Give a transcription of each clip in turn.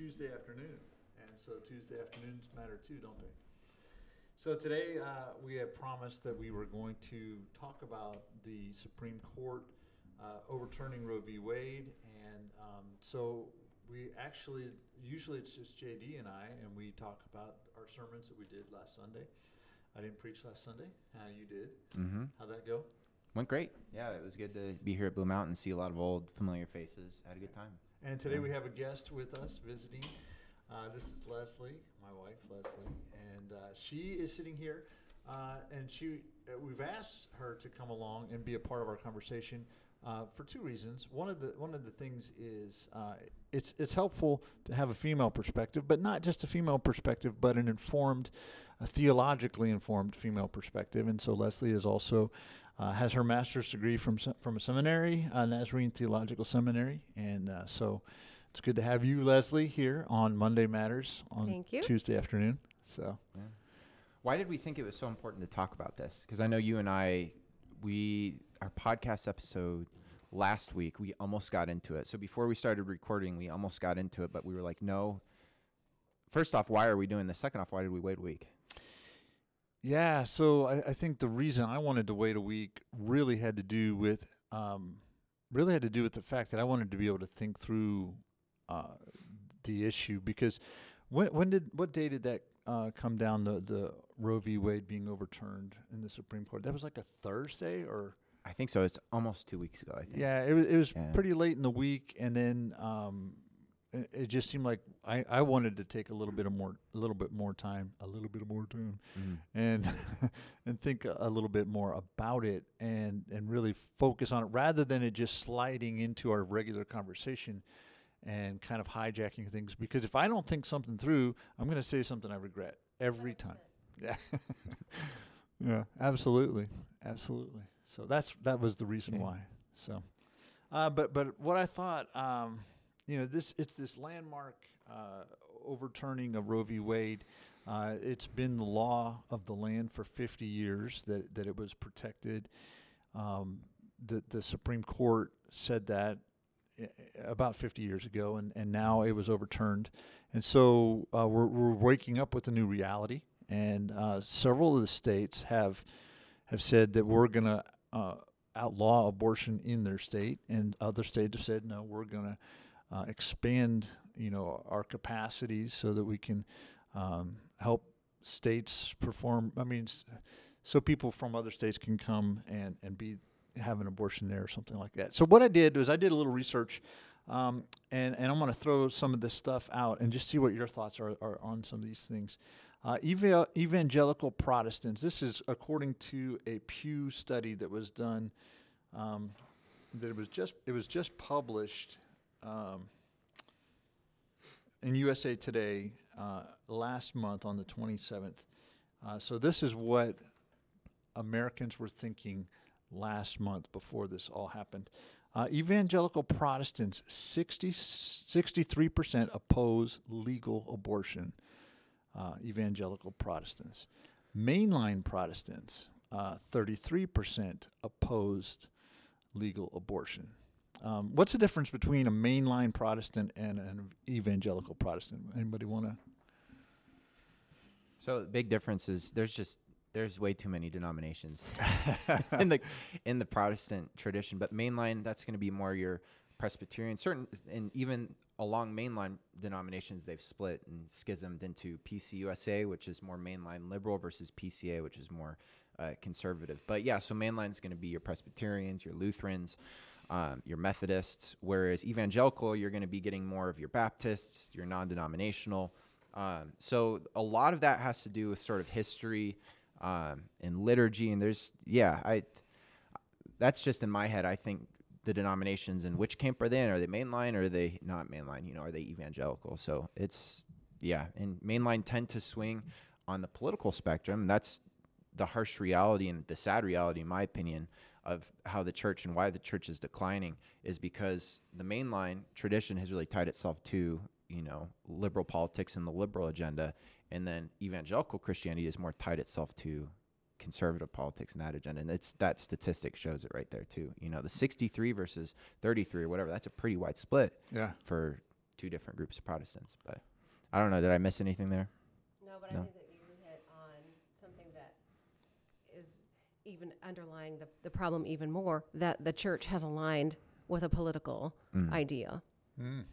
Tuesday afternoon, and so Tuesday afternoons matter too, don't they? So today uh, we had promised that we were going to talk about the Supreme Court uh, overturning Roe v. Wade, and um, so we actually usually it's just JD and I, and we talk about our sermons that we did last Sunday. I didn't preach last Sunday. Uh, you did. Mm-hmm. How'd that go? Went great. Yeah, it was good to be here at Blue Mountain, and see a lot of old familiar faces. Had a good time. And today we have a guest with us visiting. Uh, this is Leslie, my wife Leslie, and uh, she is sitting here. Uh, and she, uh, we've asked her to come along and be a part of our conversation uh, for two reasons. One of the one of the things is uh, it's it's helpful to have a female perspective, but not just a female perspective, but an informed, a theologically informed female perspective. And so Leslie is also uh, has her master's degree from se- from a seminary, uh, Nazarene Theological Seminary, and uh, so it's good to have you, Leslie, here on Monday Matters on Thank you. Tuesday afternoon. So Yeah. Why did we think it was so important to talk about this? Because I know you and I, we our podcast episode last week, we almost got into it. So before we started recording, we almost got into it, but we were like, no. First off, why are we doing this? Second off, why did we wait a week? Yeah, so I, I think the reason I wanted to wait a week really had to do with um, really had to do with the fact that I wanted to be able to think through uh, the issue because when when did what day did that uh, come down the the Roe v. Wade being overturned in the Supreme Court? That was like a Thursday or I think so. It's almost two weeks ago. I think. Yeah, it was it was Yeah. pretty late in the week, and then um, it, it just seemed like I, I wanted to take a little bit of more a little bit more time, a little bit of more time, Mhm. and and think a, a little bit more about it, and and really focus on it rather than it just sliding into our regular conversation, and kind of hijacking things. Because if I don't think something through, I'm going to say something I regret every time. Yeah, yeah, absolutely, absolutely. So that's that was the reason Okay. why. So, uh, but but what I thought, um, you know, this it's this landmark uh, overturning of Roe v. Wade. Uh, it's been the law of the land for 50 years that that it was protected. Um, the the Supreme Court said that about 50 years ago, and, and now it was overturned. And so uh, we're, we're waking up with a new reality, and uh, several of the states have have said that we're going to uh, outlaw abortion in their state, and other states have said no, we're going to uh, expand, you know, our capacities so that we can um, help states perform. I mean, so people from other states can come and and be have an abortion there or something like that. So what I did was I did a little research. Um, and, and I'm going to throw some of this stuff out and just see what your thoughts are, are on some of these things. Uh, eva- evangelical Protestants. This is according to a Pew study that was done. Um, that it was just it was just published um, in USA Today uh, last month on the 27th. Uh, so this is what Americans were thinking last month before this all happened. Uh, evangelical Protestants, 60, 63% oppose legal abortion. Uh, evangelical Protestants. Mainline Protestants, uh, 33% opposed legal abortion. Um, what's the difference between a mainline Protestant and an evangelical Protestant? Anybody want to? So the big difference is there's just there's way too many denominations in the in the Protestant tradition, but mainline that's going to be more your Presbyterian, certain and even along mainline denominations they've split and schismed into PCUSA, which is more mainline liberal, versus PCA, which is more uh, conservative. But yeah, so mainline is going to be your Presbyterians, your Lutherans, um, your Methodists, whereas evangelical you're going to be getting more of your Baptists, your non-denominational. Um, so a lot of that has to do with sort of history um, and liturgy, and there's yeah, I that's just in my head. I think the denominations in which camp are they in? Are they mainline or are they not mainline? You know, are they evangelical? So it's yeah, and mainline tend to swing on the political spectrum. That's the harsh reality and the sad reality, in my opinion, of how the church and why the church is declining is because the mainline tradition has really tied itself to you know liberal politics and the liberal agenda, and then evangelical Christianity has more tied itself to conservative politics and that agenda. And it's that statistic shows it right there too. You know, the 63 versus 33 or whatever. That's a pretty wide split Yeah. for two different groups of Protestants. But I don't know. Did I miss anything there? No, but No. I think that you hit on something that is even underlying the, the problem even more, that the church has aligned with a political Mm. idea. Mm.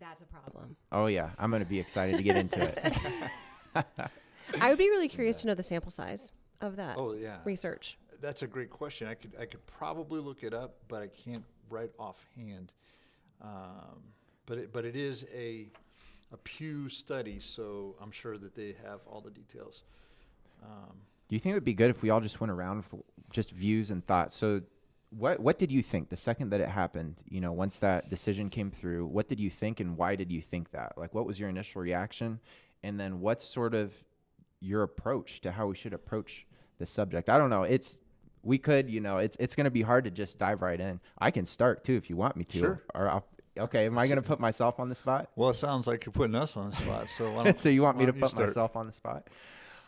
That's a problem. Oh yeah, I'm gonna be excited to get into it. I would be really curious to know the sample size of that Oh yeah, research. that's a great question. I could I could probably look it up, but I can't right offhand. Um, but it but it is a a Pew study, so I'm sure that they have all the details. Um, Do you think it would be good if we all just went around with just views and thoughts? So, what what did you think the second that it happened? You know, once that decision came through, what did you think, and why did you think that? Like, what was your initial reaction, and then what's sort of your approach to how we should approach the subject? I don't know. It's we could, you know, it's it's going to be hard to just dive right in. I can start too if you want me to. Sure. Or I'll, okay, am I going to put myself on the spot? well, it sounds like you're putting us on the spot. So so you want me to put start? myself on the spot?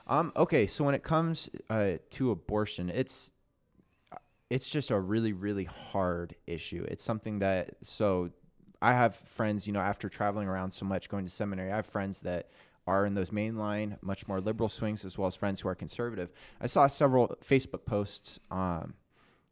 Um, okay, so when it comes uh, to abortion, it's it's just a really really hard issue. It's something that so I have friends, you know, after traveling around so much, going to seminary, I have friends that are in those mainline, much more liberal swings, as well as friends who are conservative. I saw several Facebook posts. Um,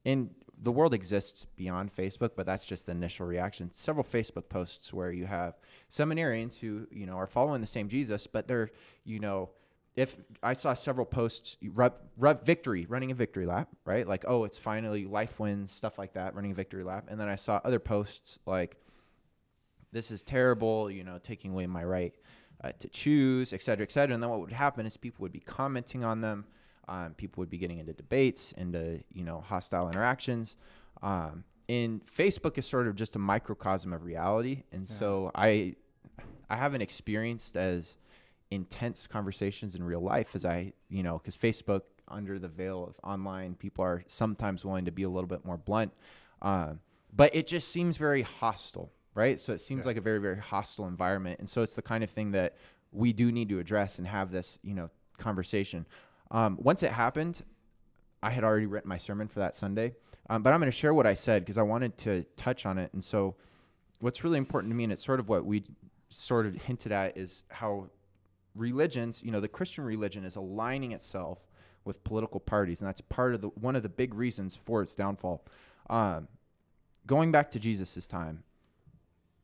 and the world exists beyond Facebook, but that's just the initial reaction. Several Facebook posts where you have seminarians who, you know, are following the same Jesus, but they're, you know, if I saw several posts, rub, rub victory, running a victory lap, right? Like, oh, it's finally life wins, stuff like that, running a victory lap. And then I saw other posts like, this is terrible, you know, taking away my right uh, to choose, et cetera, et cetera. And then what would happen is people would be commenting on them. Um, people would be getting into debates, into you know hostile interactions. Um, and Facebook is sort of just a microcosm of reality, and Yeah. so I, I haven't experienced as intense conversations in real life as I, you know, because Facebook under the veil of online, people are sometimes willing to be a little bit more blunt. Um, but it just seems very hostile, right? So it seems Yeah. like a very, very hostile environment. And so it's the kind of thing that we do need to address and have this, you know, conversation. Um, once it happened, I had already written my sermon for that Sunday, um, but I'm going to share what I said because I wanted to touch on it. And so, what's really important to me, and it's sort of what we sort of hinted at, is how religions, you know, the Christian religion is aligning itself with political parties, and that's part of the one of the big reasons for its downfall. Um, going back to Jesus' time,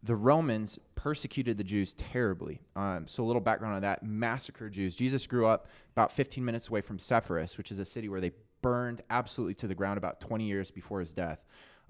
the Romans persecuted the Jews terribly. Um, so, a little background on that massacred Jews. Jesus grew up about 15 minutes away from Sepphoris, which is a city where they burned absolutely to the ground about 20 years before his death.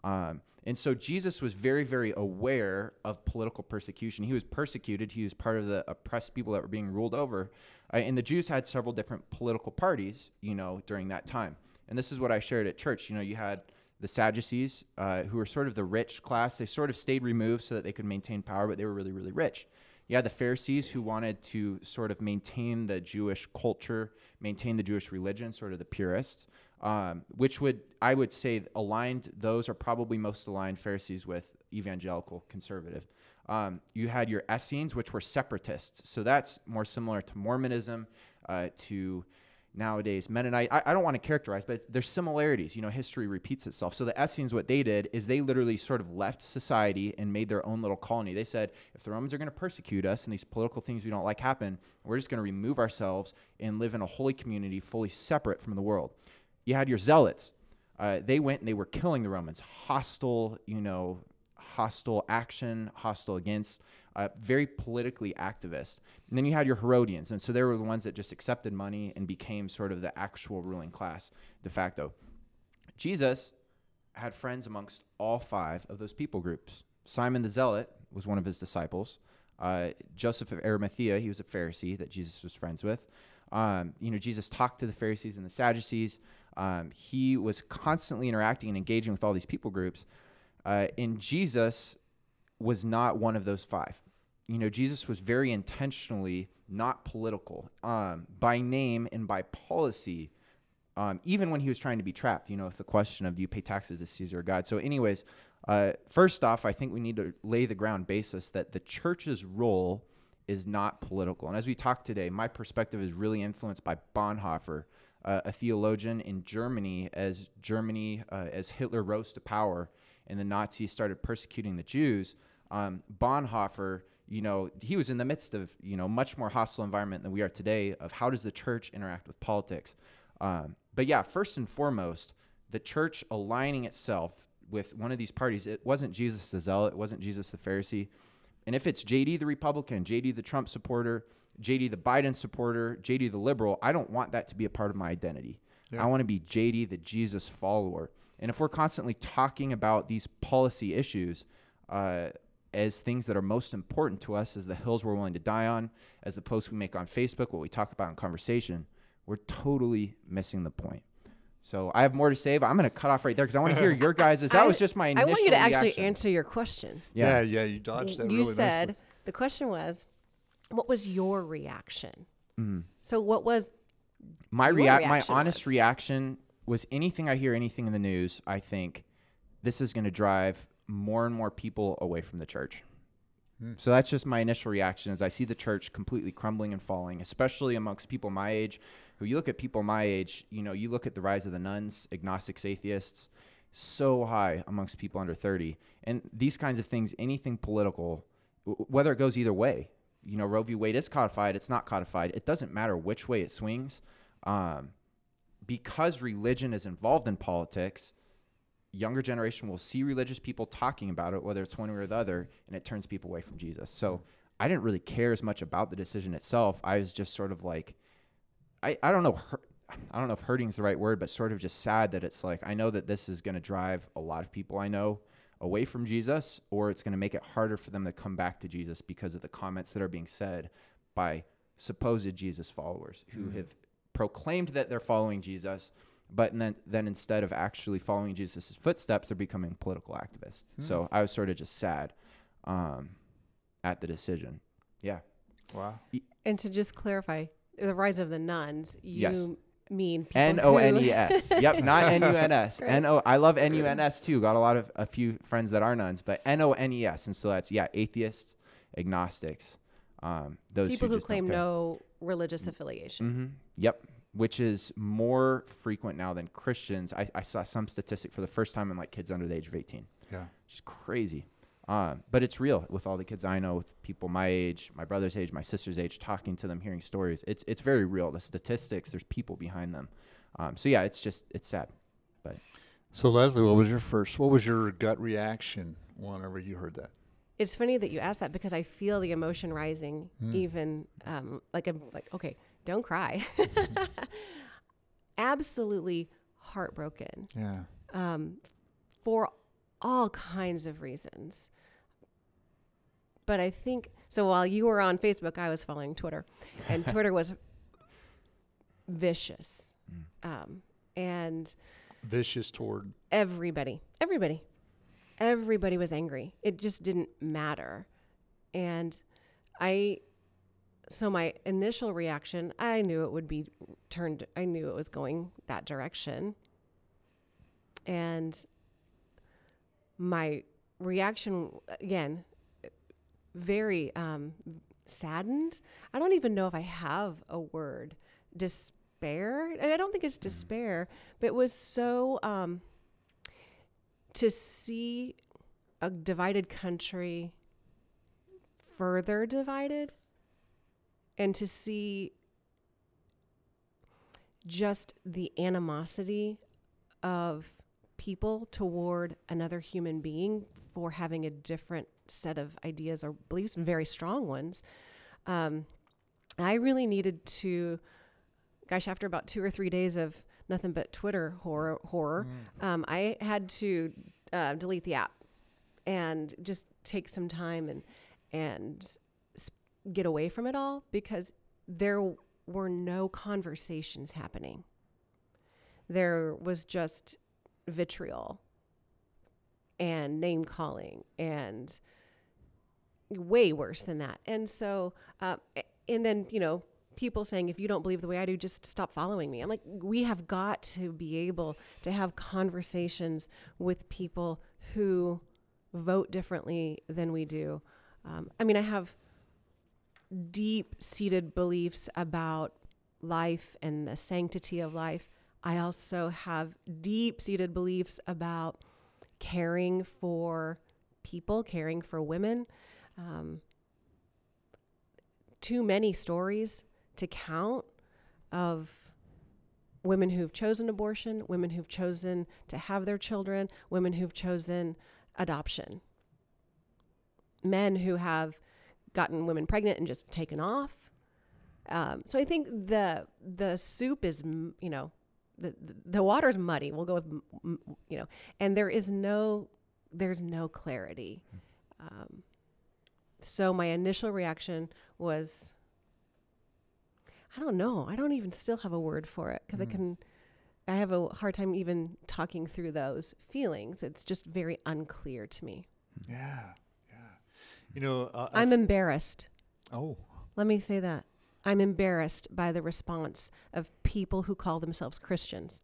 Um, and so, Jesus was very, very aware of political persecution. He was persecuted, he was part of the oppressed people that were being ruled over. Uh, and the Jews had several different political parties, you know, during that time. And this is what I shared at church. You know, you had the Sadducees, uh, who were sort of the rich class. They sort of stayed removed so that they could maintain power, but they were really, really rich. You had the Pharisees who wanted to sort of maintain the Jewish culture, maintain the Jewish religion, sort of the purists, um, which would, I would say, aligned, those are probably most aligned Pharisees with evangelical conservative. Um, you had your Essenes, which were separatists. So that's more similar to Mormonism, uh, to nowadays Mennonite. I, I don't want to characterize, but there's similarities. You know, history repeats itself. So the Essenes, what they did is they literally sort of left society and made their own little colony. They said, if the Romans are going to persecute us and these political things we don't like happen, we're just going to remove ourselves and live in a holy community fully separate from the world. You had your Zealots. Uh, they went and they were killing the Romans. Hostile, you know, hostile action, hostile against, uh, very politically activist. And then you had your Herodians, and so they were the ones that just accepted money and became sort of the actual ruling class de facto. Jesus had friends amongst all five of those people groups. Simon the Zealot was one of his disciples. Uh, Joseph of Arimathea, he was a Pharisee that Jesus was friends with. Um, you know, Jesus talked to the Pharisees and the Sadducees. Um, he was constantly interacting and engaging with all these people groups. Uh, and Jesus was not one of those five. You know, Jesus was very intentionally not political um, by name and by policy, um, even when he was trying to be trapped, you know, with the question of do you pay taxes to Caesar or God? So, anyways, uh, first off, I think we need to lay the ground basis that the church's role is not political. And as we talk today, my perspective is really influenced by Bonhoeffer, uh, a theologian in Germany, as Germany, uh, as Hitler rose to power and the Nazis started persecuting the Jews. Um, Bonhoeffer, you know, he was in the midst of you know much more hostile environment than we are today. Of how does the church interact with politics? Um, but yeah, first and foremost, the church aligning itself with one of these parties. It wasn't Jesus the zealot. It wasn't Jesus the Pharisee. And if it's JD the Republican, JD the Trump supporter, JD the Biden supporter, JD the liberal, I don't want that to be a part of my identity. Yeah. I want to be JD the Jesus follower. And if we're constantly talking about these policy issues uh, as things that are most important to us, as the hills we're willing to die on, as the posts we make on Facebook, what we talk about in conversation, we're totally missing the point. So I have more to say, but I'm going to cut off right there because I want to hear your guys'. That I- was just my initial. I initial want you to actually answer your question. Yeah, yeah, you dodged that you really said nicely. the question was, what was your reaction? Mm. So what was my your react my reaction honest was? reaction was anything I hear anything in the news, I think this is going to drive more and more people away from the church. Hmm. So that's just my initial reaction as I see the church completely crumbling and falling, especially amongst people my age. Who you look at people my age, you know, you look at the rise of the nones, agnostics, atheists, so high amongst people under 30. And these kinds of things, anything political, w- whether it goes either way, you know, Roe v. Wade is codified, it's not codified. It doesn't matter which way it swings. Um, because religion is involved in politics, younger generation will see religious people talking about it, whether it's one way or the other, and it turns people away from Jesus. So I didn't really care as much about the decision itself. I was just sort of like, I, I don't know, hurt, I don't know if hurting is the right word, but sort of just sad that it's like I know that this is going to drive a lot of people I know away from Jesus, or it's going to make it harder for them to come back to Jesus because of the comments that are being said by supposed Jesus followers who have proclaimed that they're following Jesus, but then then instead of actually following Jesus' footsteps, they're becoming political activists. So I was sort of just sad um, at the decision. Yeah. Wow. and to just clarify, the rise of the nones, you Yes. Mean people N O N E who- Yep, not N U N S. Right. N O. I love N U N S too. Got a lot of a few friends that are nuns, but N O N E S, and so that's yeah, atheists, agnostics, um, those people who just don't claim no religious affiliation. Mm-hmm. Yep. Which is more frequent now than Christians. I, I saw some statistic for the first time in like kids under the age of 18. Yeah. Which is crazy. Um, but it's real with all the kids I know, with people my age, my brother's age, my sister's age, talking to them, hearing stories. It's it's very real. The statistics, there's people behind them. Um, so yeah, it's just it's sad. But So Leslie, what was your first? What was your gut reaction whenever you heard that? It's funny that you asked that because I feel the emotion rising, Hmm. even um, like I'm like, okay, don't cry. Absolutely heartbroken Yeah. um, for all kinds of reasons. But I think so. While you were on Facebook, I was following Twitter, and Twitter was vicious, um, and Vicious toward. everybody, everybody, everybody was angry. It just didn't matter. And I, so my initial reaction, I knew it would be turned, I knew it was going that direction. And my reaction, again, very um, saddened. I don't even know if I have a word. Despair. I don't think it's despair, but it was so um, to see a divided country further divided and to see just the animosity of people toward another human being for having a different set of ideas or beliefs, very strong ones. Um, I really needed to, gosh, after about two or three days of nothing but Twitter horror, horror um, I had to uh, delete the app and just take some time and and get away from it all because there were no conversations happening. There was just vitriol and name calling and way worse than that. And so, uh, and then, you know, people saying, if you don't believe the way I do, just stop following me. I'm like, we have got to be able to have conversations with people who vote differently than we do. Um, I mean, I have deep seated beliefs about life and the sanctity of life. I also have deep seated beliefs about caring for people caring for women. Um, too many stories to count of women who've chosen abortion, women who've chosen to have their children, women who've chosen adoption, men who have gotten women pregnant and just taken off. Um, so I think the the soup is you know the the water's muddy. We'll go with you know, and there is no there's no clarity. Um, so my initial reaction was I don't know. I don't even still have a word for it because I Mm. can. I have a hard time even talking through those feelings. It's just very unclear to me. Yeah, yeah. You know, uh, I'm I've- embarrassed. oh, Let me say that. I'm embarrassed by the response of people who call themselves Christians,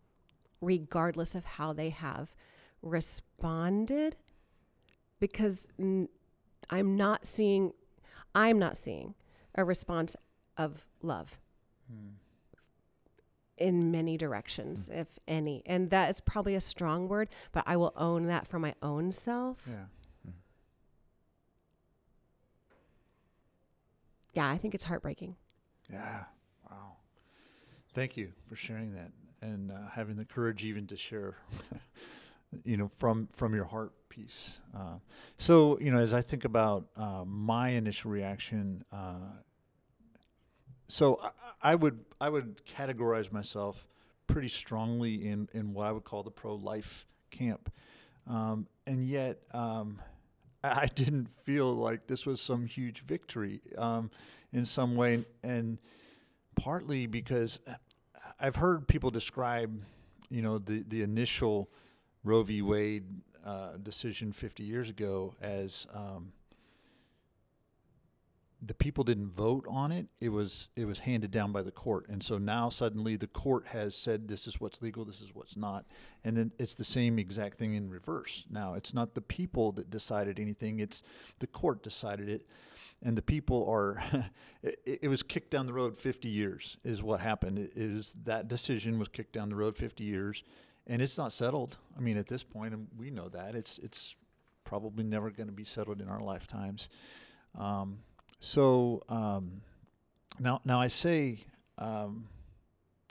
regardless of how they have responded, because n- I'm not seeing, I'm not seeing a response of love hmm. in many directions, hmm. if any. And that is probably a strong word, but I will own that for my own self. yeah. Hmm. Yeah, I think it's heartbreaking. Yeah. Wow. Thank you for sharing that and uh, having the courage even to share, you know, from from your heart piece. Uh, so you know, as I think about uh, my initial reaction, uh, so I, I would I would categorize myself pretty strongly in in what I would call the pro life camp, um, and yet. Um, I didn't feel like this was some huge victory um, in some way, and partly because I've heard people describe, you know, the the initial Roe v. Wade uh, decision 50 years ago as um, the people didn't vote on it. It was it was handed down by the court, and so now suddenly the court has said this is what's legal, this is what's not, and then it's the same exact thing in reverse. Now it's not the people that decided anything; it's the court decided it, and the people are. it, it was kicked down the road 50 years is what happened. It is that decision was kicked down the road 50 years, and it's not settled. I mean, at this point, and we know that it's it's probably never going to be settled in our lifetimes. Um, so um, now, now I say, um,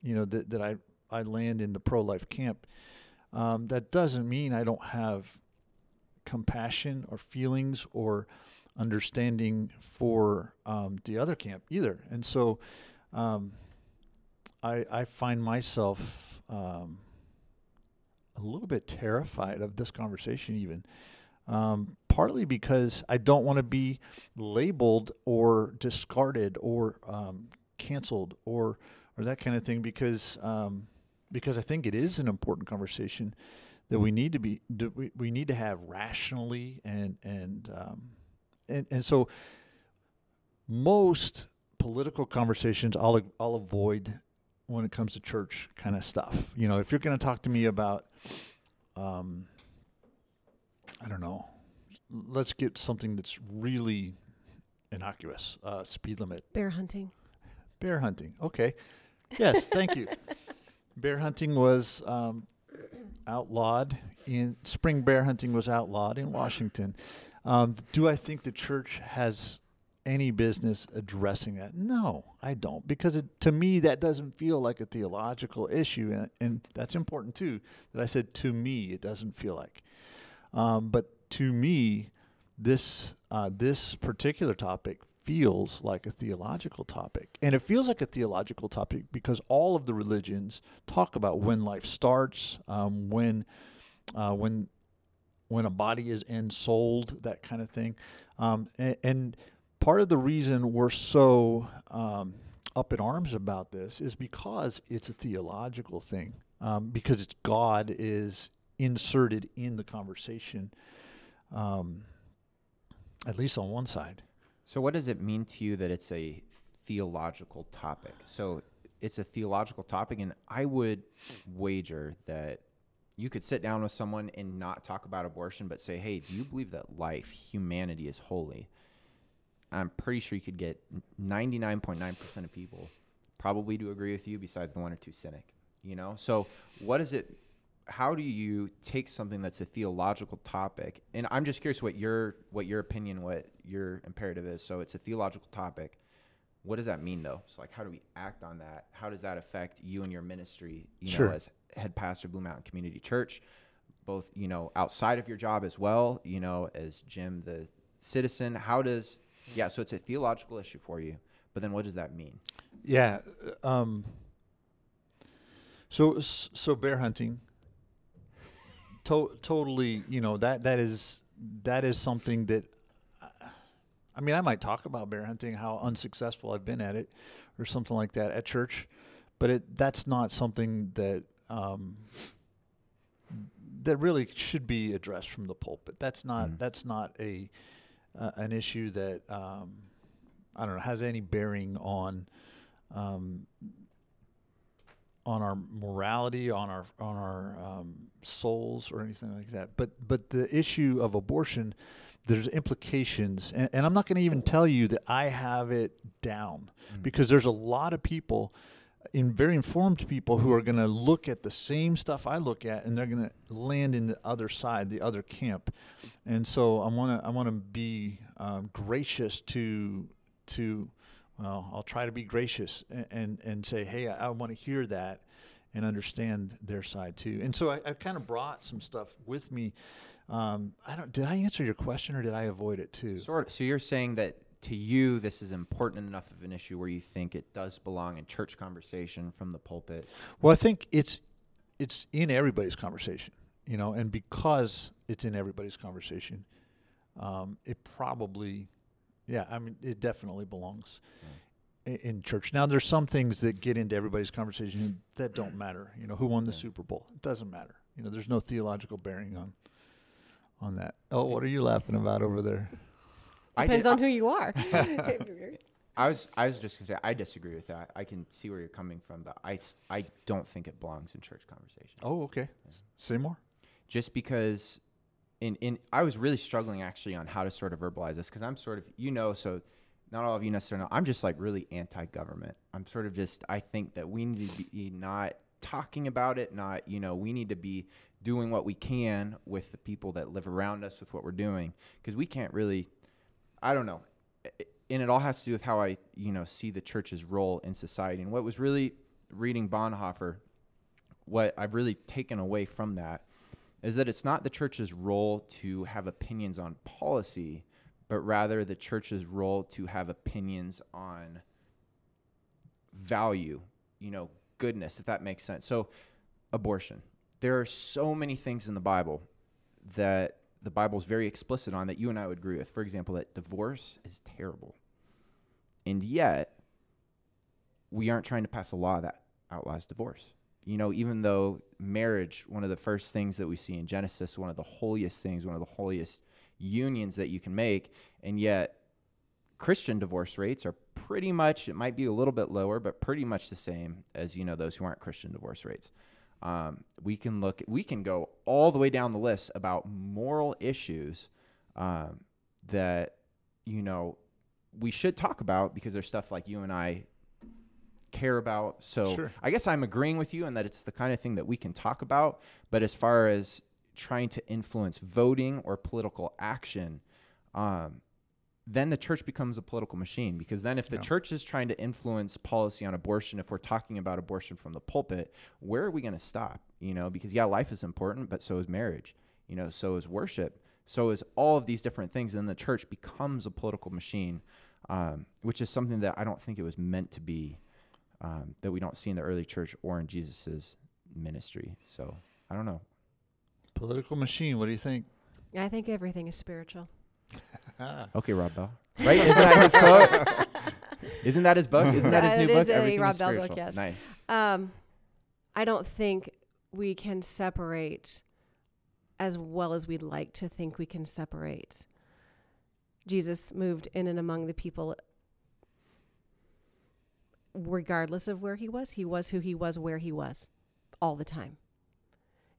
you know, that, that I, I land in the pro life camp. Um, that doesn't mean I don't have compassion or feelings or understanding for um, the other camp either. And so um, I, I find myself um, a little bit terrified of this conversation, even. Um, partly because I don't want to be labeled or discarded or um, canceled or or that kind of thing because um, because I think it is an important conversation that we need to be we, we need to have rationally and and um, and and so most political conversations I'll I'll avoid when it comes to church kind of stuff. You know, if you're going to talk to me about um, I don't know. Let's get something that's really innocuous. Uh, speed limit. Bear hunting. Bear hunting. Okay. Yes, thank you. Bear hunting was um, outlawed in spring. Bear hunting was outlawed in Washington. Um, do I think the church has any business addressing that? No, I don't, because it, to me that doesn't feel like a theological issue, and, and that's important too. That I said to me, it doesn't feel like. Um, but to me, this uh, this particular topic feels like a theological topic, and it feels like a theological topic because all of the religions talk about when life starts, um, when uh, when when a body is ensouled, that kind of thing, um, and, and part of the reason we're so um, up in arms about this is because it's a theological thing, um, because it's God is inserted in the conversation, um, at least on one side. So, what does it mean to you that it's a theological topic? So, it's a theological topic, and I would wager that you could sit down with someone and not talk about abortion, but say, "Hey, do you believe that life, humanity, is holy?" I'm pretty sure you could get 99.9% of people probably to agree with you, besides the one or two cynic. You know, so what does it? How do you take something that's a theological topic? And I'm just curious what your what your opinion, what your imperative is. So it's a theological topic. What does that mean though? So like how do we act on that? How does that affect you and your ministry, you Sure. know, as head pastor of Blue Mountain Community Church, both, you know, outside of your job as well, you know, as Jim the citizen? How does yeah, so it's a theological issue for you. But then what does that mean? Yeah. Um, so so bear hunting. To- totally, you know that that is that is something that. I mean, I might talk about bear hunting, how unsuccessful I've been at it, or something like that at church, but it that's not something that um, that really should be addressed from the pulpit. That's not Mm. that's not a uh, an issue that um, I don't know has any bearing on um, on our morality, on our on our um, souls, or anything like that. But but the issue of abortion, there's implications, and, and I'm not going to even tell you that I have it down because there's a lot of people. In very informed people who are going to look at the same stuff I look at, and they're going to land in the other side, the other camp, and so I want to I want to be um, gracious to to well, I'll try to be gracious and and, and say, hey, I, I want to hear that and understand their side too. And so I, I kind of brought some stuff with me. Um, I don't. Did I answer your question or did I avoid it too? Sort of. So you're saying that to you, this is important enough of an issue where you think it does belong in church conversation from the pulpit. Well, I think it's it's in everybody's conversation, you know, and because it's in everybody's conversation, um, it probably, yeah, I mean, it definitely belongs i in church. Now, there's some things that get into everybody's conversation that don't matter. You know, who won the Yeah. Super Bowl? It doesn't matter. You know, there's no theological bearing on on that. Oh, what are you laughing about over there? I Depends did- on who you are. I was I was just gonna say I disagree with that. I can see where you're coming from, but I I don't think it belongs in church conversation. Oh, okay. Say more. Just because, in in I was really struggling actually on how to sort of verbalize this because I'm sort of you know so. Not all of you necessarily know. I'm just like really anti-government. I'm sort of just. I think that we need to be not talking about it. Not you know we need to be doing what we can with the people that live around us with what we're doing because we can't really. I don't know and it all has to do with how I, you know, see the church's role in society. And what was really reading Bonhoeffer, what I've really taken away from that is that it's not the church's role to have opinions on policy, but rather the church's role to have opinions on value, you know, goodness, if that makes sense. So, abortion. There are so many things in the Bible that the Bible is very explicit on that you and I would agree with. For example, that divorce is terrible. And yet, we aren't trying to pass a law that outlaws divorce. You know, even though marriage, one of the first things that we see in Genesis, one of the holiest things, one of the holiest unions that you can make, and yet Christian divorce rates are pretty much, it might be a little bit lower, but pretty much the same as, you know, those who aren't Christian divorce rates. Um, we can look, we can go all the way down the list about moral issues um, that, you know, we should talk about because there's stuff like you and I care about. So Sure. I guess I'm agreeing with you in that it's the kind of thing that we can talk about. But as far as trying to influence voting or political action, um, then the church becomes a political machine because then if the Yeah. church is trying to influence policy on abortion if we're talking about abortion from the pulpit where are we going to stop you know because yeah life is important but so is marriage you know so is worship so is all of these different things and the church becomes a political machine um, which is something that i don't think it was meant to be um, that we don't see in the early church or in jesus's ministry so i don't know Political machine. What do you think? I think everything is spiritual. okay rob bell right isn't that his quote isn't that his book isn't that his That new is book a Everything Rob Bell book, yes. nice Um, I don't think we can separate as well as we'd like to think we can separate. Jesus moved in and among the people regardless of where he was. He was who he was where he was all the time.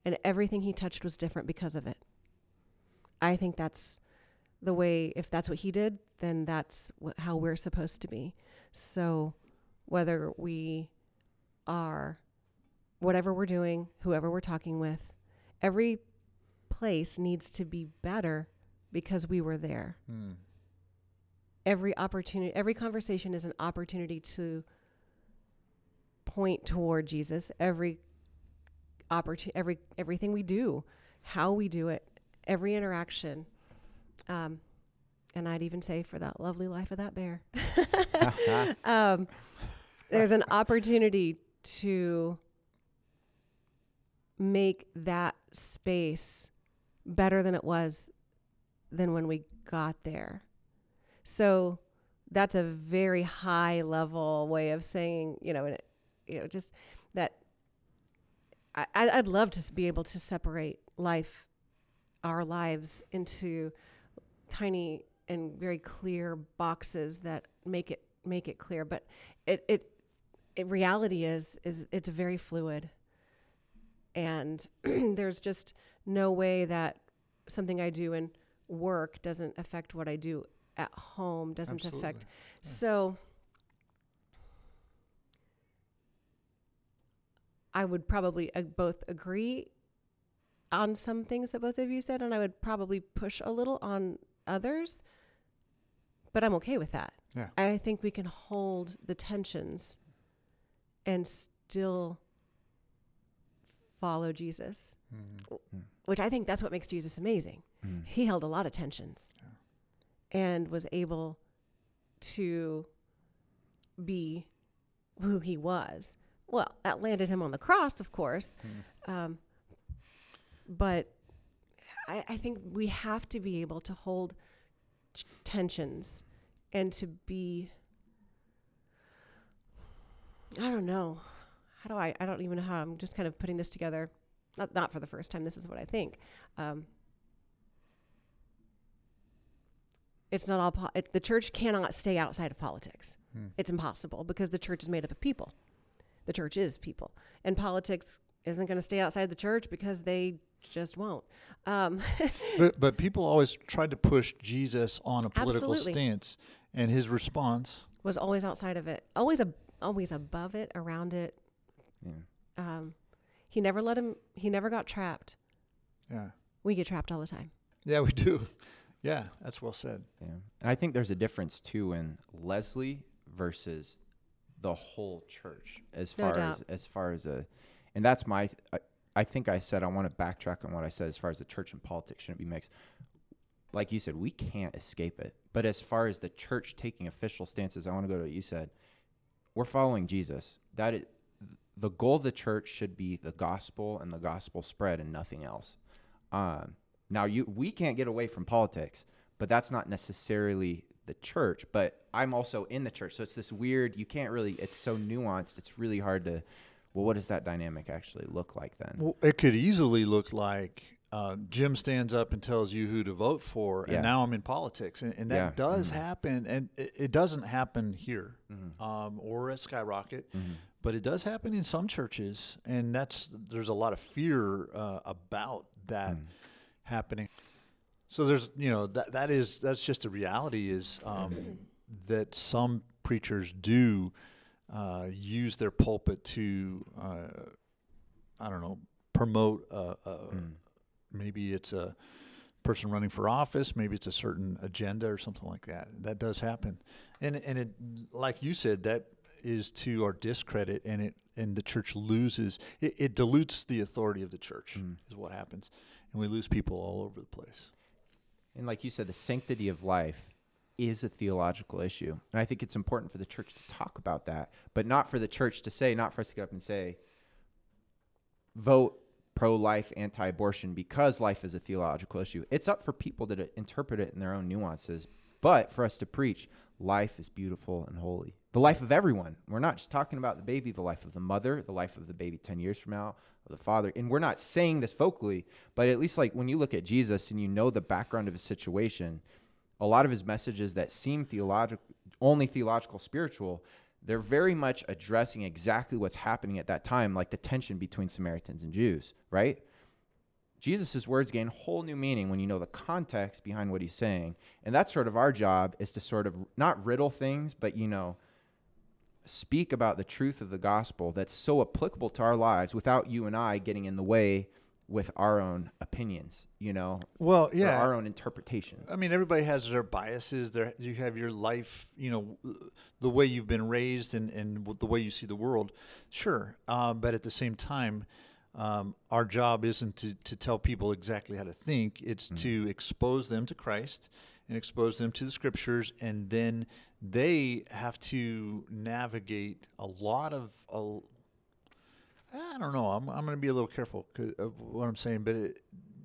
And everything he touched was different because of it. I think that's the way, if that's what he did, then that's wh- how we're supposed to be. So whether we are whatever we're doing, whoever we're talking with, every place needs to be better because we were there. Mm. Every opportunity, every conversation is an opportunity to point toward Jesus. Every opportunity, every everything we do, how we do it, every interaction. Um, and I'd even say for that lovely life of that bear, um, there's an opportunity to make that space better than it was than when we got there. So that's a very high level way of saying, you know, you know, just that I, I'd love to be able to separate life, our lives into tiny and very clear boxes that make it make it clear. But it it, it reality is is it's very fluid, and there's just no way that something I do in work doesn't affect what I do at home. Doesn't Absolutely. affect. So. I would probably uh, both agree on some things that both of you said, and I would probably push a little on others. But I'm okay with that. Yeah. I think we can hold the tensions and still follow Jesus, Mhm. which I think that's what makes Jesus amazing. Mm. He held a lot of tensions and was able to be who he was. Well, that landed him on the cross, of course. Um, but I, I think we have to be able to hold t- tensions and to be, I don't know. How do I, I don't even know how I'm just kind of putting this together. Not, not for the first time. This is what I think. Um, it's not all, po- it, the church cannot stay outside of politics. Hmm. It's impossible because the church is made up of people. The church is people. And politics isn't going to stay outside the church because they just won't. Um, But but people always tried to push Jesus on a political Absolutely. stance, and his response. was always outside of it, always a, always above it, around it. Yeah. Um, he never let him. He never got trapped. Yeah. We get trapped all the time. Yeah, we do. Yeah, that's well said. Yeah. And I think there's a difference too in Leslie versus the whole church as No far doubt. as as far as a and that's my I, I think I said I want to backtrack on what I said as far as the church and politics shouldn't be mixed. Like you said, we can't escape it. But as far as the church taking official stances, I want to go to what you said. We're following Jesus. That is the goal of the church should be the gospel and the gospel spread and nothing else. Um, now you we can't get away from politics, but that's not necessarily the church. But I'm also in the church, so it's this weird. You can't really. It's so nuanced. It's really hard to. Well, what does that dynamic actually look like then? Well, it could easily look like uh, Jim stands up and tells you who to vote for, Yeah. and now I'm in politics, and, and that Yeah. does Mhm. happen, and it, it doesn't happen here Mhm. um, or at Skyrocket, Mhm. but it does happen in some churches, and that's there's a lot of fear uh, about that Mm. happening. So there's you know that that is that's just a reality is um, that some preachers do uh, use their pulpit to uh, I don't know promote a, a Mm. maybe it's a person running for office maybe it's a certain agenda or something like that that does happen and and it like you said that is to our discredit and it and the church loses it, it dilutes the authority of the church Mm. is what happens and we lose people all over the place And like you said, the sanctity of life is a theological issue. And I think it's important for the church to talk about that, but not for the church to say, not for us to get up and say, vote pro life, anti abortion because life is a theological issue. It's up for people to interpret it in their own nuances, but for us to preach, life is beautiful and holy. The life of everyone. We're not just talking about the baby, the life of the mother, the life of the baby 10 years from now, the father. And we're not saying this vocally, but at least like when you look at Jesus and you know the background of his situation, a lot of his messages that seem theological, only theological, spiritual, they're very much addressing exactly what's happening at that time, like the tension between Samaritans and Jews, right? Jesus' words gain whole new meaning when you know the context behind what he's saying. And that's sort of our job is to sort of not riddle things, but, you know, speak about the truth of the gospel that's so applicable to our lives without you and I getting in the way with our own opinions, you know, Well, yeah. our own interpretations. I mean, everybody has their biases. There, you have your life. You know, the way you've been raised and and the way you see the world. Sure, um, but at the same time, um, our job isn't to to tell people exactly how to think. It's to expose them to Christ and expose them to the Scriptures, and then they have to navigate a lot of. A, I don't know. I'm, I'm going to be a little careful of what I'm saying, but it,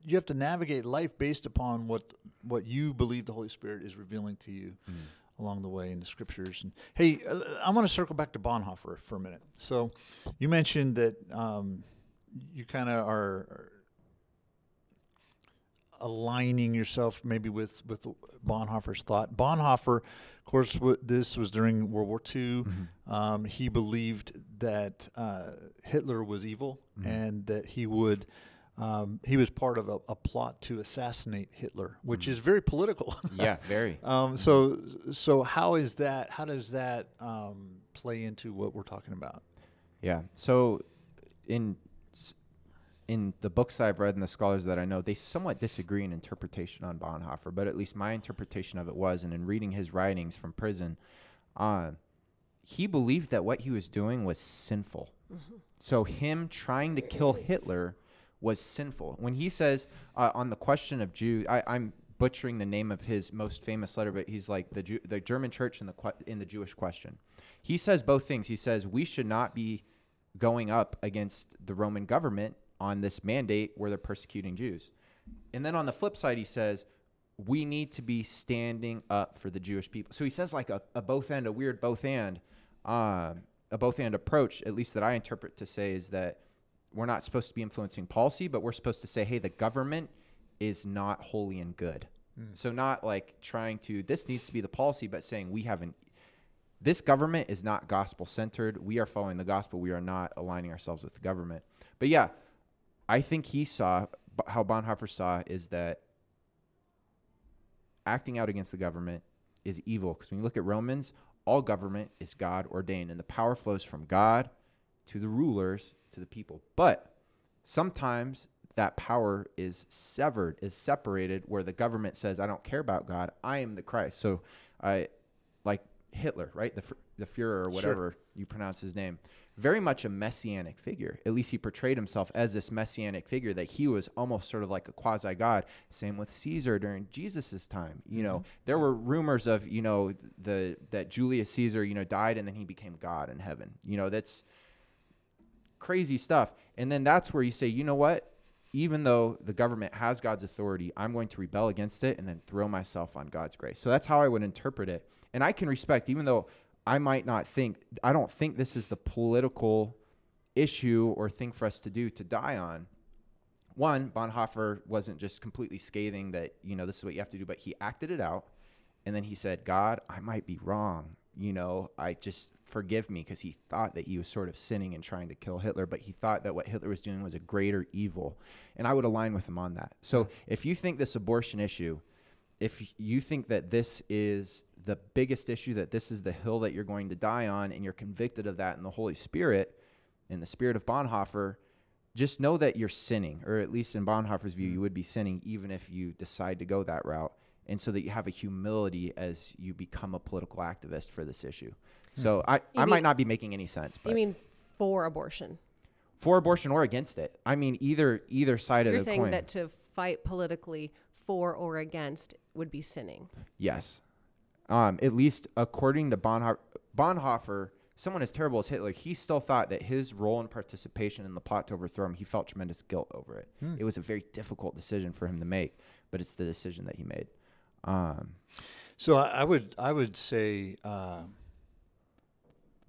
you have to navigate life based upon what what you believe the Holy Spirit is revealing to you along the way in the scriptures. And hey, uh, I want to circle back to Bonhoeffer for a minute. So, you mentioned that um, you kind of are aligning yourself maybe with with Bonhoeffer's thought. Bonhoeffer, of course, w- this was during World War II. Um, he believed that uh, Hitler was evil and that he would. Um, he was part of a, a plot to assassinate Hitler, which is very political. yeah, very. um, so, so how is that? How does that um, play into what we're talking about? Yeah. So, in in the books I've read and the scholars that I know, they somewhat disagree in interpretation on Bonhoeffer. But at least my interpretation of it was, and in reading his writings from prison, uh, he believed that what he was doing was sinful. So him trying to kill Hitler was sinful. When he says uh, on the question of Jew, I, I'm butchering the name of his most famous letter, but he's like the Jew, the German church in the que- in the Jewish question. He says both things. He says we should not be going up against the Roman government on this mandate where they're persecuting Jews. And then on the flip side, he says we need to be standing up for the Jewish people. So he says like a, a both end, a weird both and, um, a both and approach, at least that I interpret to say is that we're not supposed to be influencing policy, but we're supposed to say, hey, the government is not holy and good. So not like trying to this needs to be the policy, but saying we haven't this government is not gospel centered. We are following the gospel. We are not aligning ourselves with the government. But yeah, I think he saw how Bonhoeffer saw is that acting out against the government is evil. Because when you look at Romans, all government is God ordained, and the power flows from God to the rulers to the people. But sometimes that power is severed, is separated, where the government says, "I don't care about God. I am the Christ." So, I like Hitler, right? The the Führer or whatever you pronounce his name. Very much a messianic figure. At least he portrayed himself as this messianic figure that he was almost sort of like a quasi god. Same with Caesar during Jesus's time. You know, mm-hmm. there were rumors of you know the that Julius Caesar you know died and then he became God in heaven. You know, that's crazy stuff. And then that's where you say, you know what? Even though the government has God's authority, I'm going to rebel against it and then throw myself on God's grace. So that's how I would interpret it. And I can respect, even though I might not think, I don't think this is the political issue or thing for us to do to die on. One, Bonhoeffer wasn't just completely scathing that, you know, this is what you have to do, but he acted it out. And then he said, God, I might be wrong. You know, I just forgive me because he thought that he was sort of sinning and trying to kill Hitler, but he thought that what Hitler was doing was a greater evil. And I would align with him on that. So if you think this abortion issue, if you think that this is the biggest issue, that this is the hill that you're going to die on, and you're convicted of that in the Holy Spirit, in the spirit of Bonhoeffer, just know that you're sinning, or at least in Bonhoeffer's view, you mm. would be sinning even if you decide to go that route. And so that you have a humility as you become a political activist for this issue. Hmm. So I, You I might not be making any sense, but You mean for abortion? for abortion or against it. I mean either either side You're of the coin. You're saying that to fight politically for or against would be sinning. Yes. Um, at least according to Bonhoeffer, Bonhoeffer, someone as terrible as Hitler, he still thought that his role and participation in the plot to overthrow him, he felt tremendous guilt over it. It was a very difficult decision for him to make, but it's the decision that he made. Um, So I, I would I would say uh,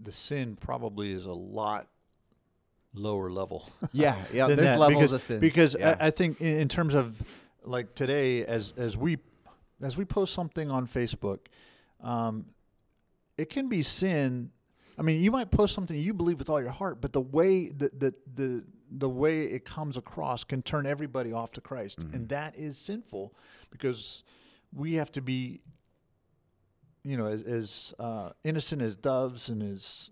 the sin probably is a lot lower level. yeah, yeah. There's that, levels because, of sin. Because yeah. I, I think in, in terms of like today, as as we as we post something on Facebook, um, it can be sin. I mean, you might post something you believe with all your heart, but the way the the the, the way it comes across can turn everybody off to Christ, Mm-hmm. and that is sinful because we have to be, you know, as, as uh, innocent as doves and as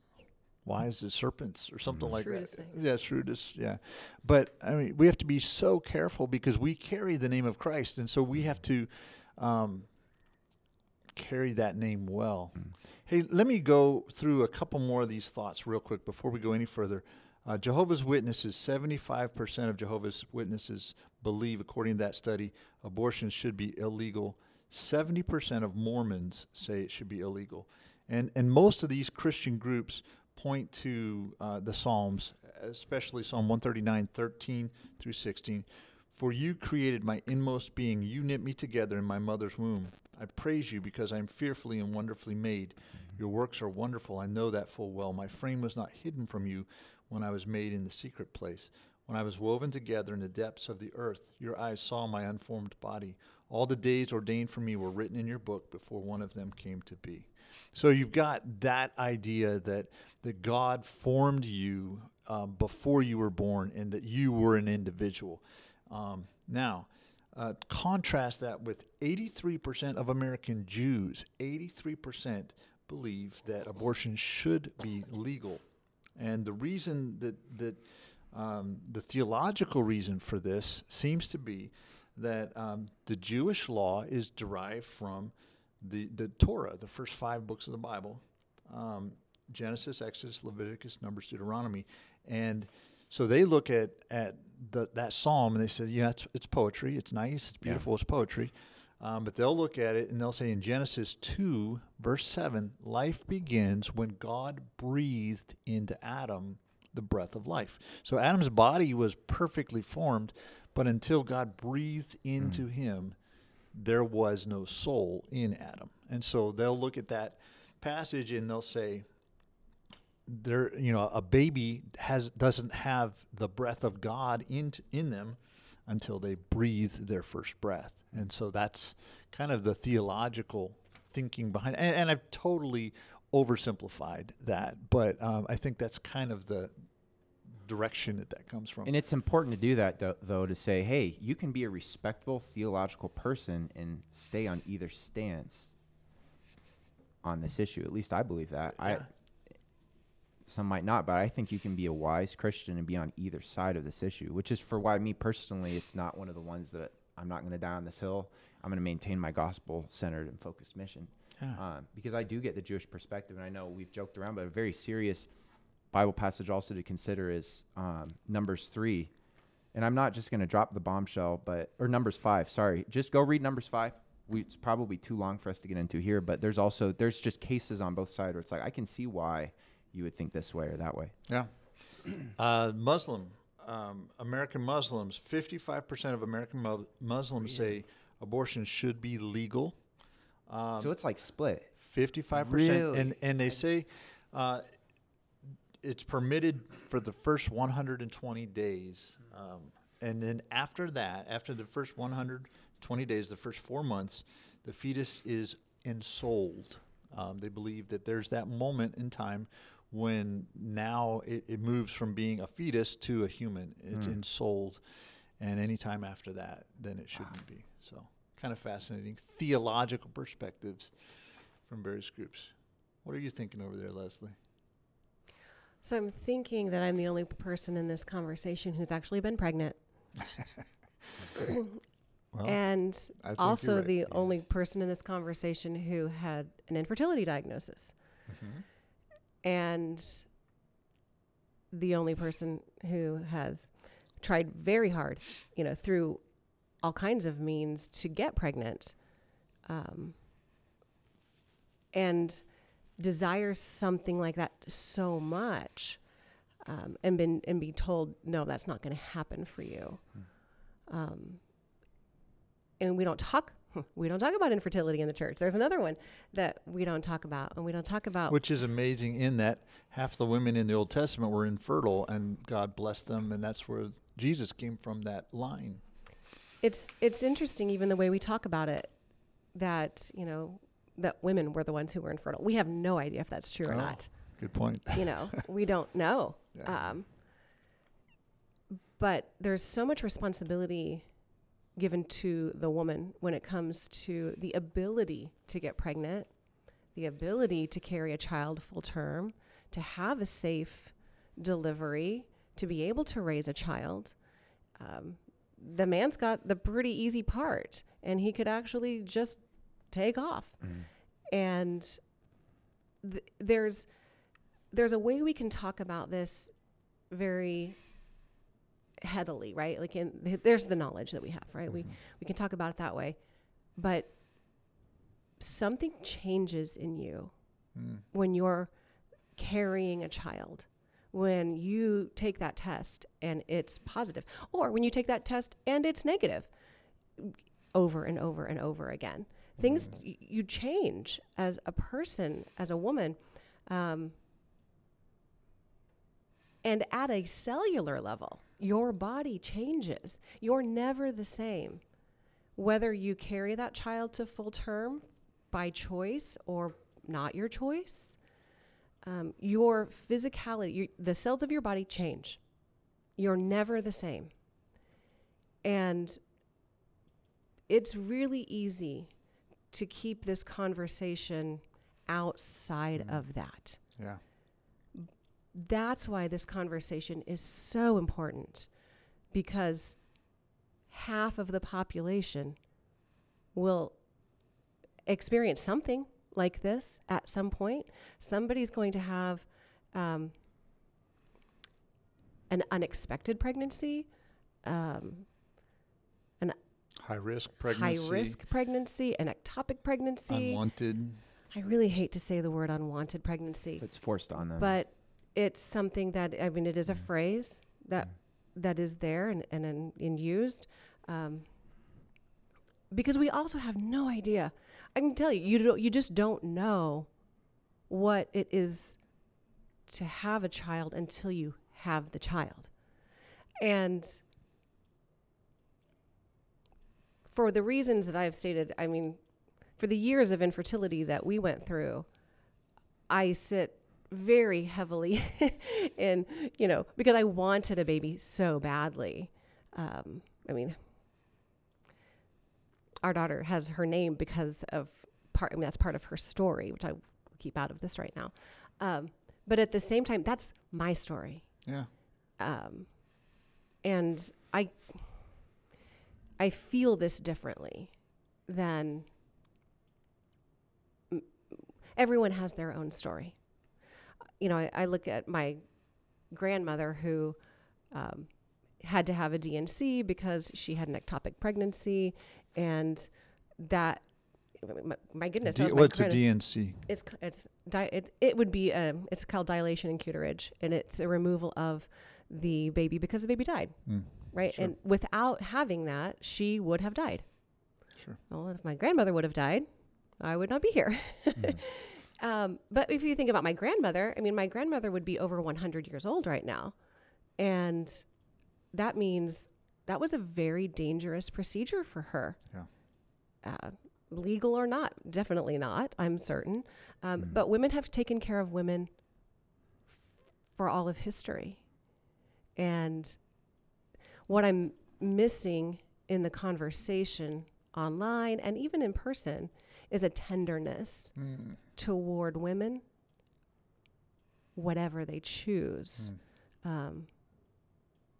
wise as serpents or something Mhm. like Shrewd that. as snakes. Yeah, shrewdest. Yeah, but I mean, we have to be so careful because we carry the name of Christ, and so we have to um, carry that name well. Mm. Hey, let me go through a couple more of these thoughts real quick before we go any further. Uh, Jehovah's Witnesses, 75% of Jehovah's Witnesses believe, according to that study, abortion should be illegal. 70% of Mormons say it should be illegal. And, and most of these Christian groups point to uh, the Psalms, especially Psalm 139, 13 through 16. For you created my inmost being. You knit me together in my mother's womb. I praise you because I am fearfully and wonderfully made. Your works are wonderful. I know that full well. My frame was not hidden from you when I was made in the secret place. When I was woven together in the depths of the earth, your eyes saw my unformed body. All the days ordained for me were written in your book before one of them came to be. So you've got that idea that that God formed you um, before you were born, and that you were an individual. Um, now, uh, contrast that with 83% of American Jews. 83% believe that abortion should be legal, and the reason that that um, the theological reason for this seems to be that um, the Jewish law is derived from the, the Torah, the first five books of the Bible um, Genesis, Exodus, Leviticus, Numbers, Deuteronomy. And so they look at, at the, that psalm and they say, yeah, it's, it's poetry. It's nice. It's Yeah. beautiful. It's poetry. Um, but they'll look at it and they'll say in Genesis 2, verse 7, life begins when God breathed into Adam the breath of life. So Adam's body was perfectly formed, but until God breathed into him, there was no soul in Adam. And so they'll look at that passage and they'll say, there, you know, a baby has doesn't have the breath of God in in them until they breathe their first breath. And so that's kind of the theological thinking behind. And, and I've totally oversimplified that, but um, I think that's kind of the direction that that comes from. And it's important to do that, though, though, to say, hey, you can be a respectable theological person and stay on either stance on this issue. At least I believe that. I Yeah. Some might not, but I think you can be a wise Christian and be on either side of this issue, which is for why me personally, it's not one of the ones that I'm not going to die on this hill. I'm going to maintain my gospel centered and focused mission Yeah. um, because I do get the Jewish perspective, and I know we've joked around, but a very serious Bible passage also to consider is um, Numbers three, and I'm not just going to drop the bombshell, but or Numbers five. Sorry, just go read Numbers five. We, it's probably too long for us to get into here, but there's also there's just cases on both sides where it's like I can see why you would think this way or that way. Yeah. Uh, Muslim, um, American Muslims, 55% of American mu- Muslims say abortion should be legal. Um, so it's like split. 55%. Really? And, and they say uh, it's permitted for the first 120 days. Um, and then after that, after the first 120 days, the first four months, the fetus is ensouled. Um, they believe that there's that moment in time when now it, it moves from being a fetus to a human. It's Hmm. ensouled. And anytime after that, then it shouldn't be. So, kind of fascinating theological perspectives from various groups. What are you thinking over there, Leslie? So I'm thinking that I'm the only person in this conversation who's actually been pregnant. Well, and I think you're also right. the only person in this conversation who had an infertility diagnosis. Mhm. And the only person who has tried very hard, you know, through all kinds of means to get pregnant. Um, and desires something like that so much um, and been and be told no that's not going to happen for you um, and we don't talk we don't talk about infertility in the church there's another one that we don't talk about and we don't talk about Which is amazing in that half the women in the Old Testament were infertile and God blessed them, and that's where Jesus came from that line. it's it's interesting even the way we talk about it that you know that women were the ones who were infertile we have no idea if that's true or Oh. not Good point. you know we don't know Yeah. um, but there's so much responsibility given to the woman when it comes to the ability to get pregnant the ability to carry a child full term to have a safe delivery, to be able to raise a child. Um, the man's got the pretty easy part, and he could actually just take off. And th- there's there's a way we can talk about this very headily, right? Like, in th- there's the knowledge that we have, right? We we can talk about it that way, but something changes in you Mm. when you're carrying a child when you take that test and it's positive or when you take that test and it's negative over and over and over again things y- you change as a person as a woman um, and at a cellular level your body changes you're never the same whether you carry that child to full term by choice or not your choice um, your physicality, your, the cells of your body change. You're never the same. And it's really easy to keep this conversation outside of that. Yeah. That's why this conversation is so important because half of the population will experience something like this at some point. Somebody's going to have um, an unexpected pregnancy, um, High risk pregnancy. high risk pregnancy, an ectopic pregnancy. Unwanted. I really hate to say the word unwanted pregnancy, it's forced on them. but it's something that I mean, it is a phrase that that is there and and, and used. Um, because we also have no idea. I can tell you, you don't, you just don't know what it is to have a child until you have the child, and for the reasons that I've stated, I mean, for the years of infertility that we went through, I sit very heavily in, you know, because I wanted a baby so badly. Um, I mean, our daughter has her name because of part, I mean, that's part of her story, which I keep out of this right now. Um, but at the same time, that's my story. Yeah. Um, and I, I feel this differently than m- everyone has their own story. You know, I, I look at my grandmother who um, had to have a D&C because she had an ectopic pregnancy, and that, my, my goodness, D- was my what's a D&C? it's it's di- it, it would be um it's called dilation and curettage and it's a removal of the baby because the baby died Mm. right Sure. and without having that she would have died Sure. well if my grandmother would have died i would not be here um, but if you think about my grandmother i mean my grandmother would be over 100 years old right now and that means that was a very dangerous procedure for her Yeah. uh, legal or not definitely not i'm certain um, Mm. but women have taken care of women f- for all of history and what i'm missing in the conversation online and even in person is a tenderness Mm. Toward women whatever they choose Mm. um,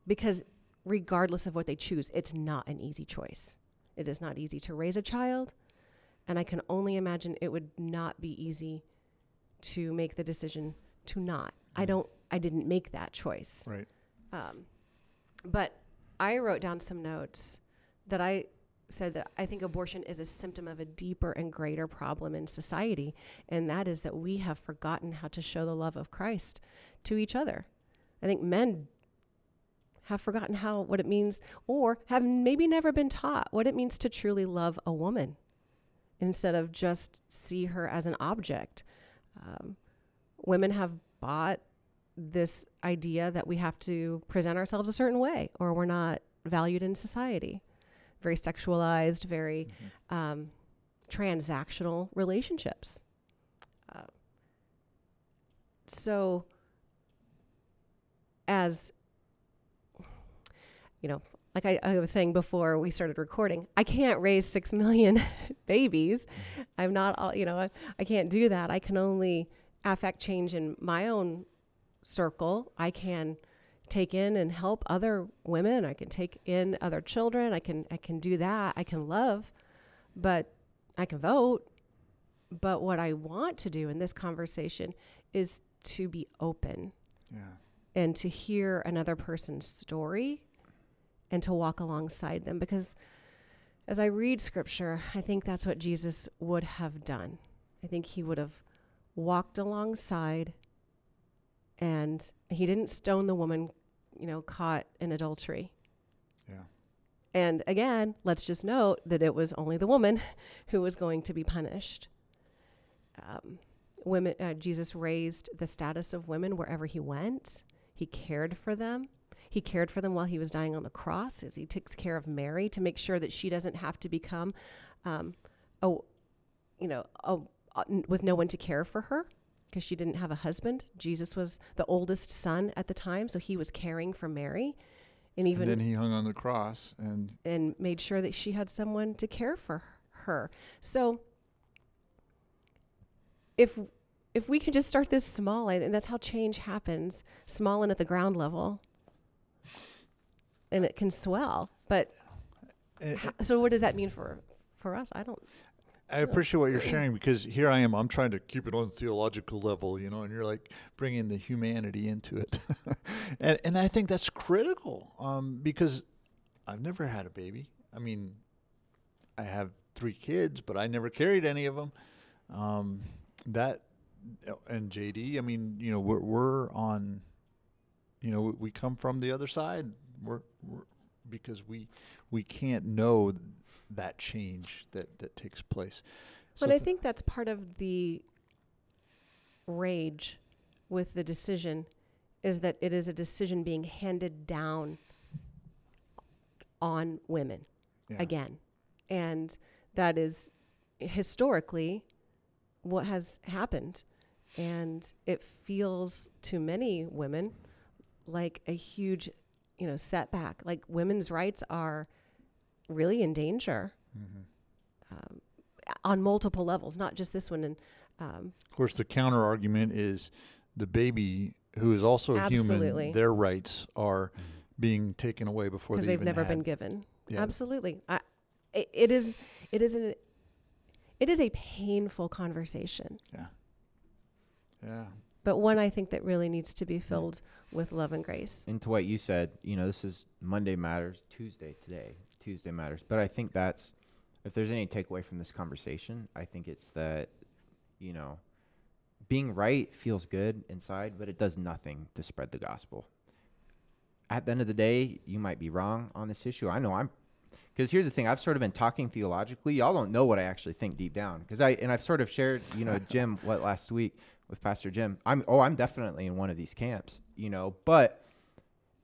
because regardless of what they choose it's not an easy choice it is not easy to raise a child and i can only imagine it would not be easy to make the decision to not i Mm. don't i didn't make that choice Right. um, but I wrote down some notes that I said that I think abortion is a symptom of a deeper and greater problem in society, and that is that we have forgotten how to show the love of Christ to each other. I think men have forgotten how what it means, or have maybe never been taught what it means to truly love a woman, instead of just see her as an object. Um, women have bought this idea that we have to present ourselves a certain way or we're not valued in society. Very sexualized, very um, transactional relationships. Uh, so, as you know, like I, I was saying before we started recording, I can't raise six million babies. I'm not all, you know, I, I can't do that. I can only affect change in my own circle. I can take in and help other women. I can take in other children. I can I can do that. I can love, but I can vote. But what I want to do in this conversation is to be open Yeah. and to hear another person's story and to walk alongside them because as I read scripture, I think that's what Jesus would have done. I think he would have walked alongside and he didn't stone the woman, you know, caught in adultery. Yeah. And again, let's just note that it was only the woman who was going to be punished. Um, women, uh, Jesus raised the status of women wherever he went. He cared for them. He cared for them while he was dying on the cross, as he takes care of Mary to make sure that she doesn't have to become, um, oh, you know, oh, uh, n- with no one to care for her because she didn't have a husband. Jesus was the oldest son at the time, so he was caring for Mary, and even and then he hung on the cross and and made sure that she had someone to care for her. So if if we could just start this small, and that's how change happens, small and at the ground level, and it can swell. But ho- so, what does that mean for for us? I don't. I appreciate what you're sharing because here I am. I'm trying to keep it on theological level, you know, and you're like bringing the humanity into it, and and I think that's critical um, because I've never had a baby. I mean, I have three kids, but I never carried any of them. Um, that and JD. I mean, you know, we're we're on. You know, we, come from the other side. We're, we're because we we can't know that change that that takes place. But I th- think that's part of the rage with the decision is that it is a decision being handed down on women yeah. again. And that is historically what has happened. And it feels to many women like a huge, you know, setback. Like women's rights are really in danger Mm-hmm. um, on multiple levels, not just this one. And um, Of course, the counter argument is the baby who is also Absolutely. human. Their rights are being taken away before because they they've never had- been given. Yeah. Absolutely, I, it, it is. It is an. It is a painful conversation, Yeah. Yeah. but one I think that really needs to be filled with love and grace. And to what you said, you know, this is Monday matters, Tuesday today, Tuesday matters. But I think that's if there's any takeaway from this conversation, I think it's that, you know, being right feels good inside, but it does nothing to spread the gospel. At the end of the day, you might be wrong on this issue. I know I'm because here's the thing I've sort of been talking theologically. Y'all don't know what I actually think deep down because I and I've sort of shared, you know, Jim what last week with Pastor Jim. I'm oh, I'm definitely in one of these camps, you know, but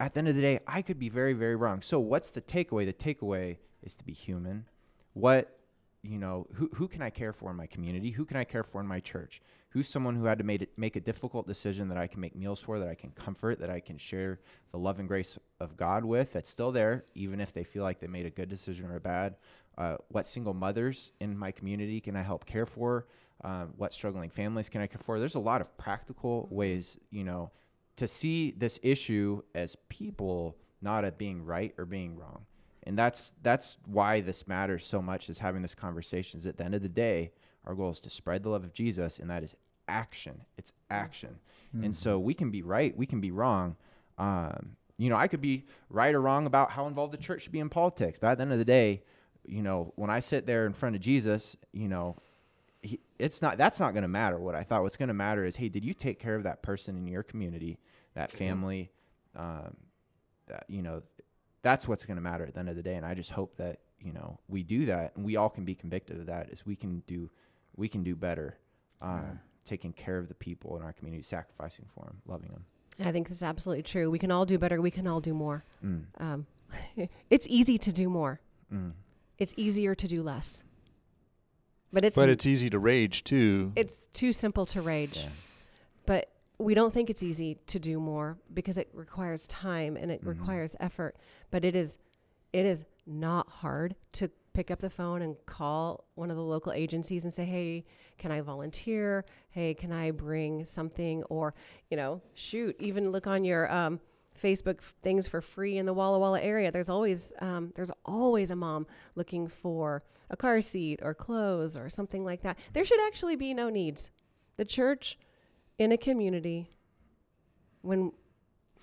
at the end of the day, I could be very, very wrong. So what's the takeaway? The takeaway is to be human. What you know, who who can I care for in my community? Who can I care for in my church? Who's someone who had to make it, make a difficult decision that I can make meals for, that I can comfort, that I can share the love and grace of God with? That's still there, even if they feel like they made a good decision or a bad. Uh, what single mothers in my community can I help care for? Um, what struggling families can I care for? There's a lot of practical ways, you know, to see this issue as people, not at being right or being wrong. And that's that's why this matters so much is having this conversation. Is at the end of the day, our goal is to spread the love of Jesus, and that is action. It's action. And so we can be right, we can be wrong. Um, you know, I could be right or wrong about how involved the church should be in politics, but at the end of the day, you know, when I sit there in front of Jesus, you know, he, it's not that's not going to matter what I thought. What's going to matter is, hey, did you take care of that person in your community, that family, um, that you know, that's what's going to matter at the end of the day. And I just hope that you know we do that, and we all can be convicted of that. Is we can do we can do better, um, taking care of the people in our community, sacrificing for them, loving them. I think that's absolutely true. We can all do better. We can all do more. Mm, Um, it's easy to do more. mm. It's easier to do less. But it's But it's easy to rage too. it's too simple to rage. Yeah. But we don't think it's easy to do more because it requires time and it Mhm. requires effort. But it is it is not hard to pick up the phone and call one of the local agencies and say, "Hey, can I volunteer? Hey, can I bring something?" Or, you know, shoot, even look on your um, Facebook things for free in the Walla Walla area. There's always um, there's always a mom looking for a car seat or clothes or something like that. There should actually be no needs. The church in a community when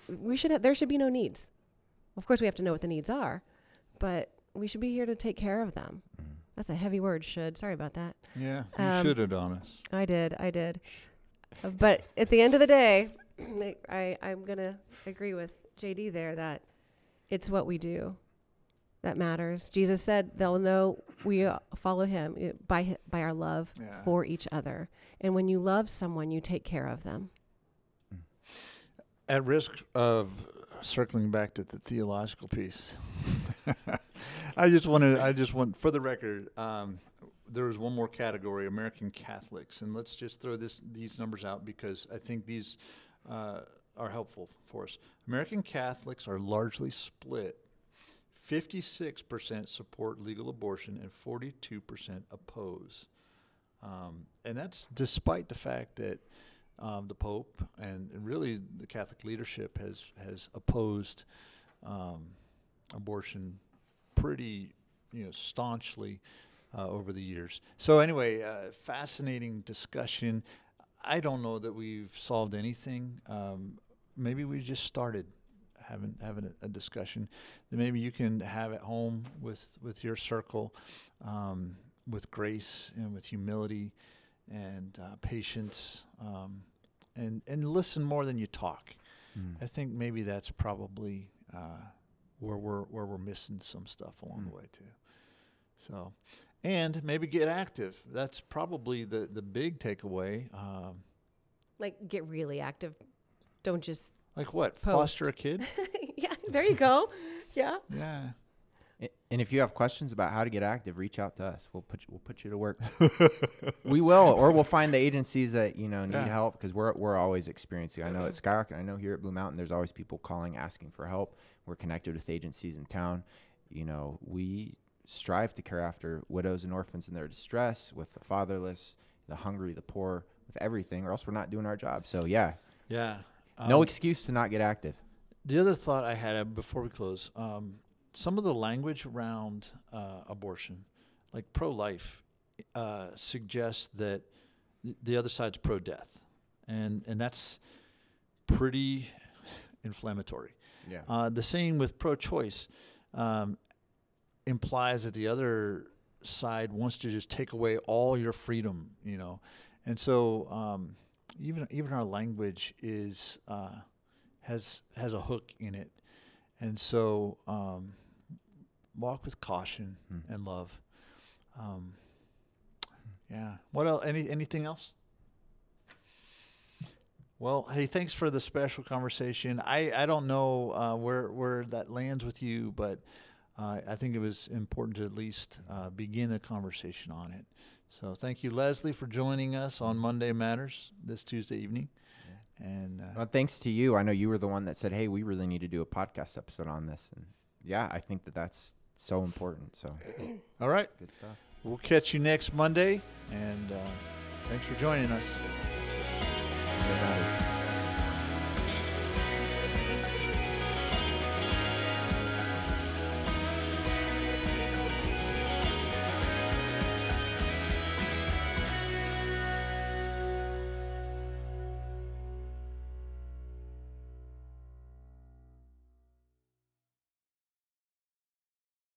we should have, there should be no needs. Of course, we have to know what the needs are, but we should be here to take care of them. That's a heavy word. Should sorry about that. Yeah, you Um, should Adonis. I did. I did. Uh, But at the end of the day, I, I'm going to agree with JD there that it's what we do that matters. Jesus said they'll know we uh, follow him uh, by, hi- by our love Yeah. for each other. And when you love someone, you take care of them. At risk of circling back to the theological piece, I just wanted, I just want, for the record, um, there was one more category, American Catholics, and let's just throw this these numbers out because I think these uh, are helpful for us. American Catholics are largely split. 56% support legal abortion and 42% oppose. Um, and that's despite the fact that um, the Pope and, and really the Catholic leadership has has opposed um, abortion pretty you know staunchly uh, over the years. So anyway, uh, fascinating discussion. I don't know that we've solved anything. Um, maybe we just started having having a, a discussion that maybe you can have at home with with your circle, um, with grace and with humility and uh, patience, um, and and listen more than you talk. I think maybe that's probably uh, where we're where we're missing some stuff along the Mm. way too. So, and maybe get active. That's probably the the big takeaway. Um, Like, get really active. Don't just, like what? Post. Foster a kid? yeah, there you go. Yeah. yeah. And if you have questions about how to get active, reach out to us. We'll put you, we'll put you to work. we will, or we'll find the agencies that you know need Yeah. help because we're we're always experiencing. I know at Skyrock, I know here at Blue Mountain, there's always people calling asking for help. We're connected with agencies in town. You know, we strive to care after widows and orphans in their distress, with the fatherless, the hungry, the poor, with everything, or else we're not doing our job. So yeah, Yeah. no Um, excuse to not get active. The other thought I had uh, before we close, um, some of the language around uh, abortion, like pro-life, uh, suggests that the other side's pro-death, and and that's pretty inflammatory. Yeah. Uh, the same with pro-choice um, implies that the other side wants to just take away all your freedom, you know, and so um, even even our language is uh, has has a hook in it, and so um, walk with caution Hmm. and love. Um, yeah. What else? Any anything else? Well, hey, thanks for the special conversation. I, I don't know uh, where where that lands with you, but uh, I think it was important to at least uh, begin a conversation on it. So thank you, Leslie, for joining us on Monday Matters this Tuesday evening. And uh, Well, thanks to you. I know you were the one that said, "Hey, we really need to do a podcast episode on this." And yeah, I think that that's so important. So all right, good stuff. we'll catch you next Monday. And uh, thanks for joining us.